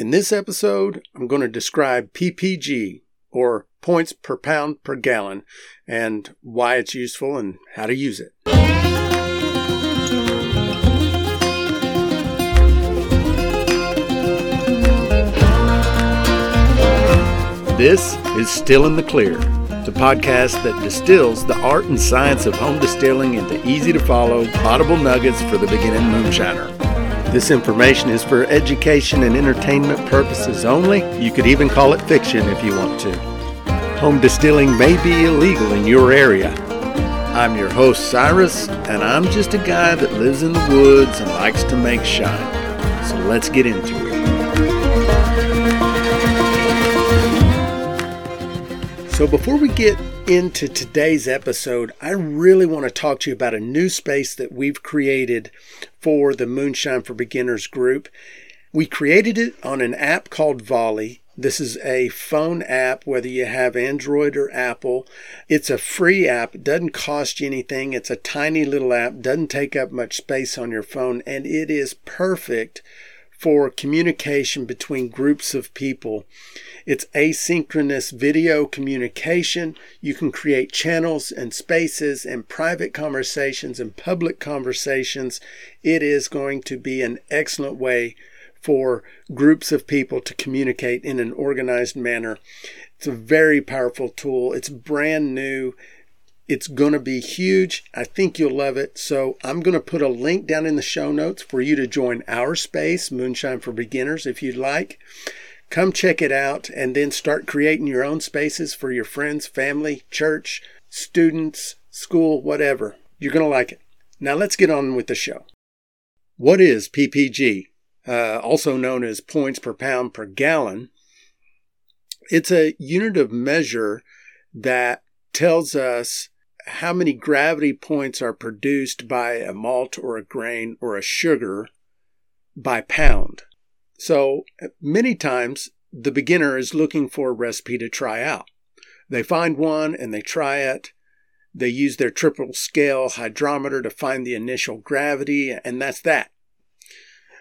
In this episode, I'm going to describe PPG, or points per pound per gallon, and why it's useful and how to use it. This is Still in the Clear, the podcast that distills the art and science of home distilling into easy to follow, audible nuggets for the beginning moonshiner. This information is for education and entertainment purposes only. You could even call it fiction if you want to. Home distilling may be illegal in your area. I'm your host, Cyrus, and I'm just a guy that lives in the woods and likes to make shine. So let's get into it. So, before we get into today's episode, I really want to talk to you about a new space that we've created for the Moonshine for Beginners group. We created it on an app called Volley. This is a phone app, whether you have Android or Apple. It's a free app. It doesn't cost you anything. It's a tiny little app, doesn't take up much space on your phone, and it is perfect for communication between groups of people. It's asynchronous video communication. You can create channels and spaces and private conversations and public conversations. It is going to be an excellent way for groups of people to communicate in an organized manner. It's a very powerful tool. It's brand new. It's going to be huge. I think you'll love it. So I'm going to put a link down in the show notes for you to join our space, Moonshine for Beginners, if you'd like. Come check it out and then start creating your own spaces for your friends, family, church, students, school, whatever. You're going to like it. Now let's get on with the show. What is PPG? Uh, also known as points per pound per gallon. It's a unit of measure that tells us how many gravity points are produced by a malt or a grain or a sugar by pound. So many times the beginner is looking for a recipe to try out. They find one and they try it. They use their triple scale hydrometer to find the initial gravity, and that's that.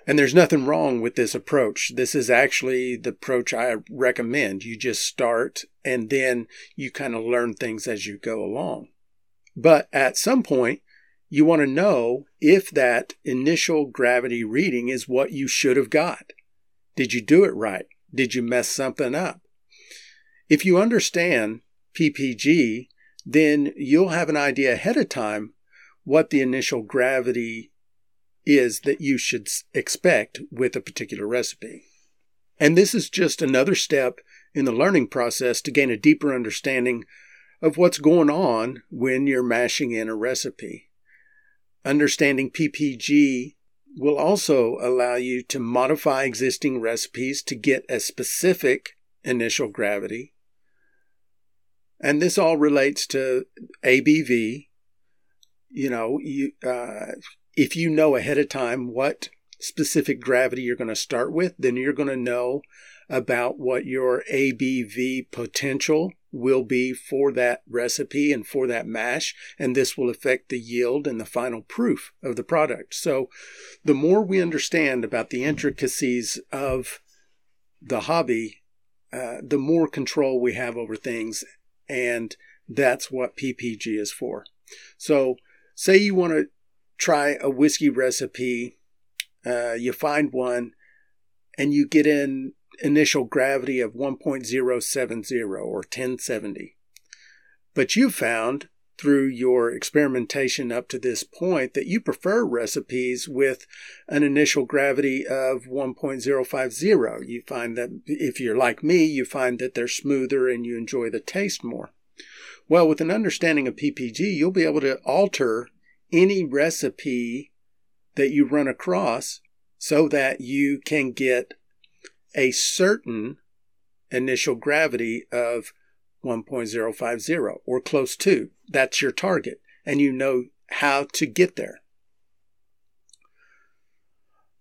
And there's nothing wrong with this approach. This is actually the approach I recommend. You just start and then you kind of learn things as you go along. But at some point, you want to know if that initial gravity reading is what you should have got. Did you do it right? Did you mess something up? If you understand PPG, then you'll have an idea ahead of time what the initial gravity is that you should expect with a particular recipe. And this is just another step in the learning process to gain a deeper understanding of what's going on when you're mashing in a recipe. Understanding PPG will also allow you to modify existing recipes to get a specific initial gravity. And this all relates to ABV. You know, you, uh, if you know ahead of time what specific gravity you're going to start with, then you're going to know about what your ABV potential will be for that recipe and for that mash, and this will affect the yield and the final proof of the product. So, the more we understand about the intricacies of the hobby, uh, the more control we have over things, and that's what PPG is for. So, say you want to try a whiskey recipe, uh, you find one, and you get in initial gravity of 1.070 or 1070. But you found through your experimentation up to this point that you prefer recipes with an initial gravity of 1.050. You find that if you're like me, you find that they're smoother and you enjoy the taste more. Well, with an understanding of PPG, you'll be able to alter any recipe that you run across so that you can get a certain initial gravity of 1.050 or close to. That's your target, and you know how to get there.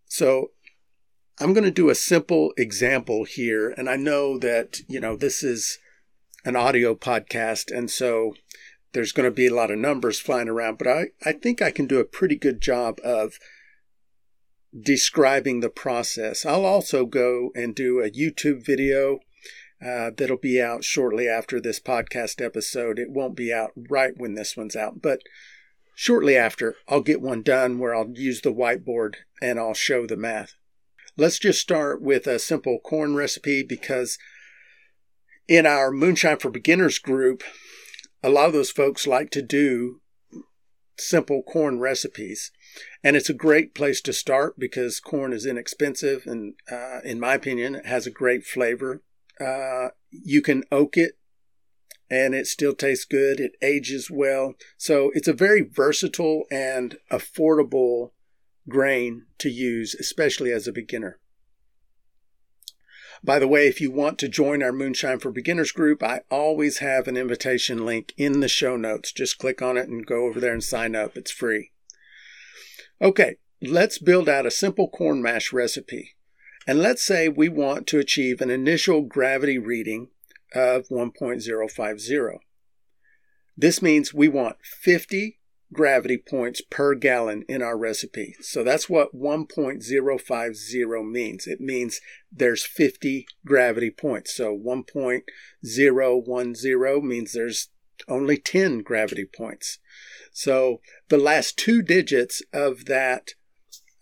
So I'm going to do a simple example here, and I know that, you know, this is an audio podcast, and so there's going to be a lot of numbers flying around, but I, I think I can do a pretty good job of describing the process. I'll also go and do a YouTube video uh, that'll be out shortly after this podcast episode. It won't be out right when this one's out, but shortly after, I'll get one done where I'll use the whiteboard and I'll show the math. Let's just start with a simple corn recipe because in our Moonshine for Beginners group, a lot of those folks like to do simple corn recipes. And it's a great place to start because corn is inexpensive and, uh, in my opinion, it has a great flavor. Uh, you can oak it and it still tastes good. It ages well. So it's a very versatile and affordable grain to use, especially as a beginner. By the way, if you want to join our Moonshine for Beginners group, I always have an invitation link in the show notes. Just click on it and go over there and sign up. It's free. Okay, let's build out a simple corn mash recipe. And let's say we want to achieve an initial gravity reading of 1.050. This means we want 50 gravity points per gallon in our recipe. So that's what 1.050 means. It means there's 50 gravity points. So 1.010 means there's only 10 gravity points. So the last two digits of that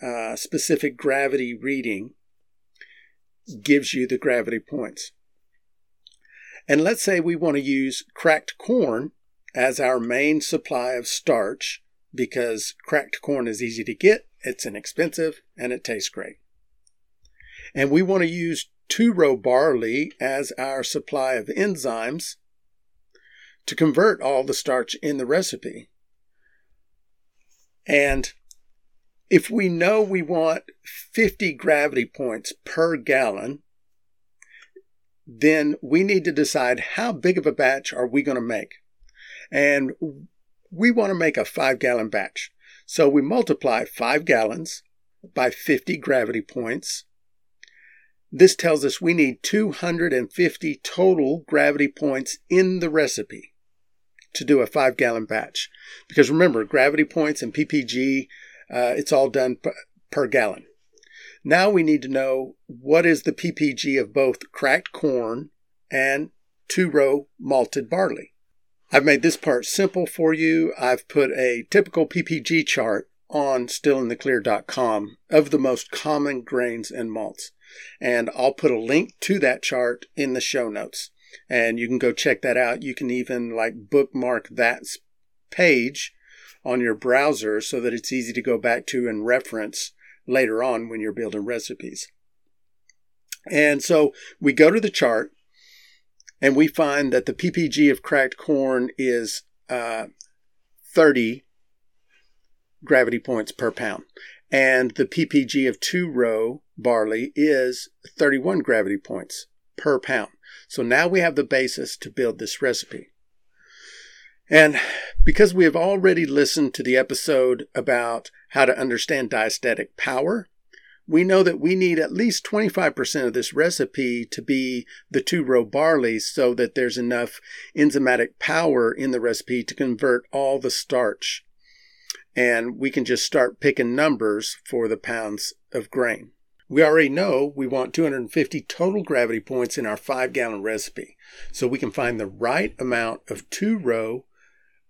uh, specific gravity reading gives you the gravity points. And let's say we want to use cracked corn as our main supply of starch because cracked corn is easy to get, it's inexpensive, and it tastes great. And we want to use two row barley as our supply of enzymes to convert all the starch in the recipe. And if we know we want 50 gravity points per gallon, then we need to decide how big of a batch are we going to make. And we want to make a five gallon batch. So we multiply five gallons by 50 gravity points. This tells us we need 250 total gravity points in the recipe to do a five gallon batch. Because remember, gravity points and PPG, uh, it's all done p- per gallon. Now we need to know what is the PPG of both cracked corn and two row malted barley. I've made this part simple for you. I've put a typical PPG chart on stillintheclear.com of the most common grains and malts. And I'll put a link to that chart in the show notes. And you can go check that out. You can even like bookmark that page on your browser so that it's easy to go back to and reference later on when you're building recipes. And so we go to the chart and we find that the PPG of cracked corn is uh, 30 gravity points per pound. And the PPG of two row barley is 31 gravity points per pound. So now we have the basis to build this recipe. And because we have already listened to the episode about how to understand diastatic power, we know that we need at least 25% of this recipe to be the two row barley so that there's enough enzymatic power in the recipe to convert all the starch. And we can just start picking numbers for the pounds of grain. We already know we want 250 total gravity points in our five gallon recipe. So we can find the right amount of two row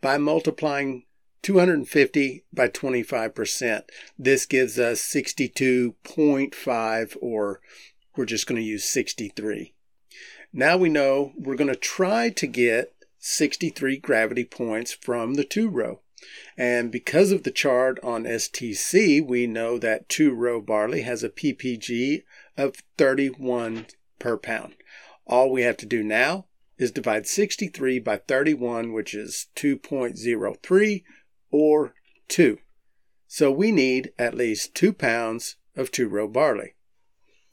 by multiplying 250 by 25%. This gives us 62.5 or we're just going to use 63. Now we know we're going to try to get 63 gravity points from the two row. And because of the chart on STC, we know that two row barley has a PPG of 31 per pound. All we have to do now is divide 63 by 31, which is 2.03 or 2. So we need at least 2 pounds of two row barley.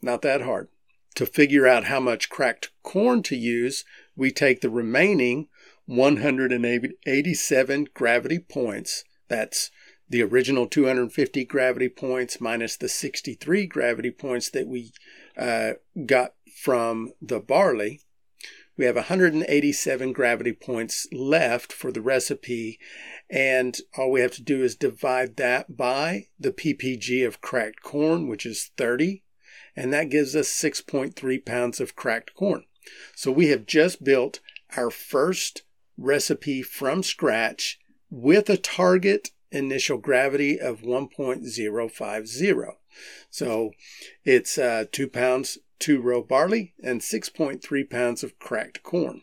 Not that hard. To figure out how much cracked corn to use, we take the remaining 187 gravity points. That's the original 250 gravity points minus the 63 gravity points that we uh, got from the barley we have 187 gravity points left for the recipe. And all we have to do is divide that by the ppg of cracked corn, which is 30. And that gives us 6.3 pounds of cracked corn. So we have just built our first recipe from scratch with a target initial gravity of 1.050. So it's uh, two pounds, two row barley, and 6.3 pounds of cracked corn.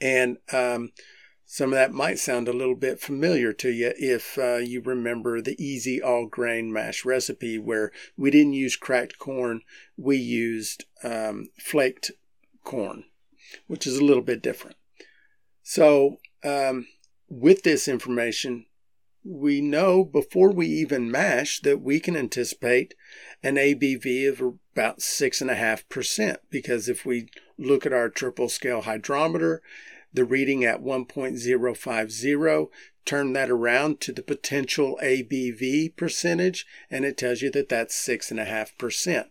And um, some of that might sound a little bit familiar to you if uh, you remember the easy all grain mash recipe where we didn't use cracked corn, we used um, flaked corn, which is a little bit different. So, um, with this information, we know before we even mash that we can anticipate an ABV of about 6.5%. Because if we look at our triple scale hydrometer, the reading at 1.050, turn that around to the potential ABV percentage, and it tells you that that's 6.5%.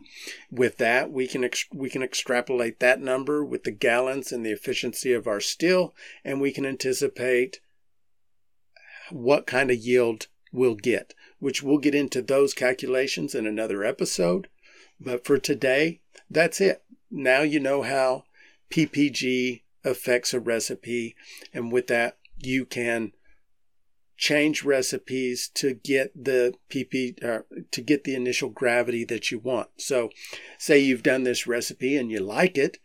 With that, we can, ex- we can extrapolate that number with the gallons and the efficiency of our still, and we can anticipate what kind of yield we'll get, which we'll get into those calculations in another episode. But for today, that's it. Now you know how PPG affects a recipe, and with that, you can change recipes to get the PP uh, to get the initial gravity that you want. So, say you've done this recipe and you like it,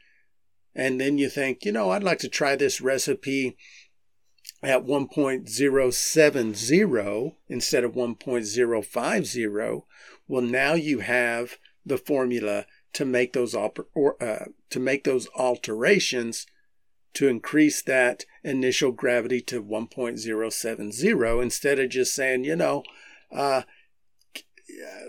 and then you think, you know, I'd like to try this recipe at 1.070 instead of 1.050, well, now you have the formula to make those oper- or, uh, to make those alterations to increase that initial gravity to 1.070 instead of just saying, you know, uh,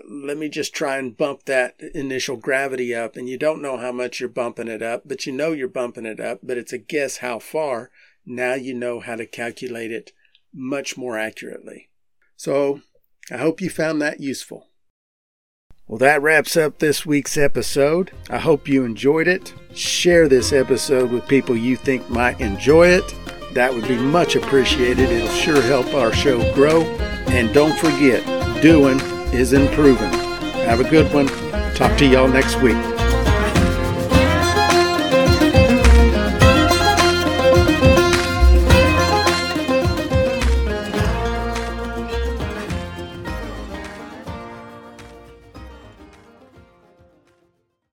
let me just try and bump that initial gravity up. And you don't know how much you're bumping it up, but you know you're bumping it up, but it's a guess how far. Now you know how to calculate it much more accurately. So I hope you found that useful. Well, that wraps up this week's episode. I hope you enjoyed it. Share this episode with people you think might enjoy it. That would be much appreciated. It'll sure help our show grow. And don't forget, doing is improving. Have a good one. Talk to y'all next week.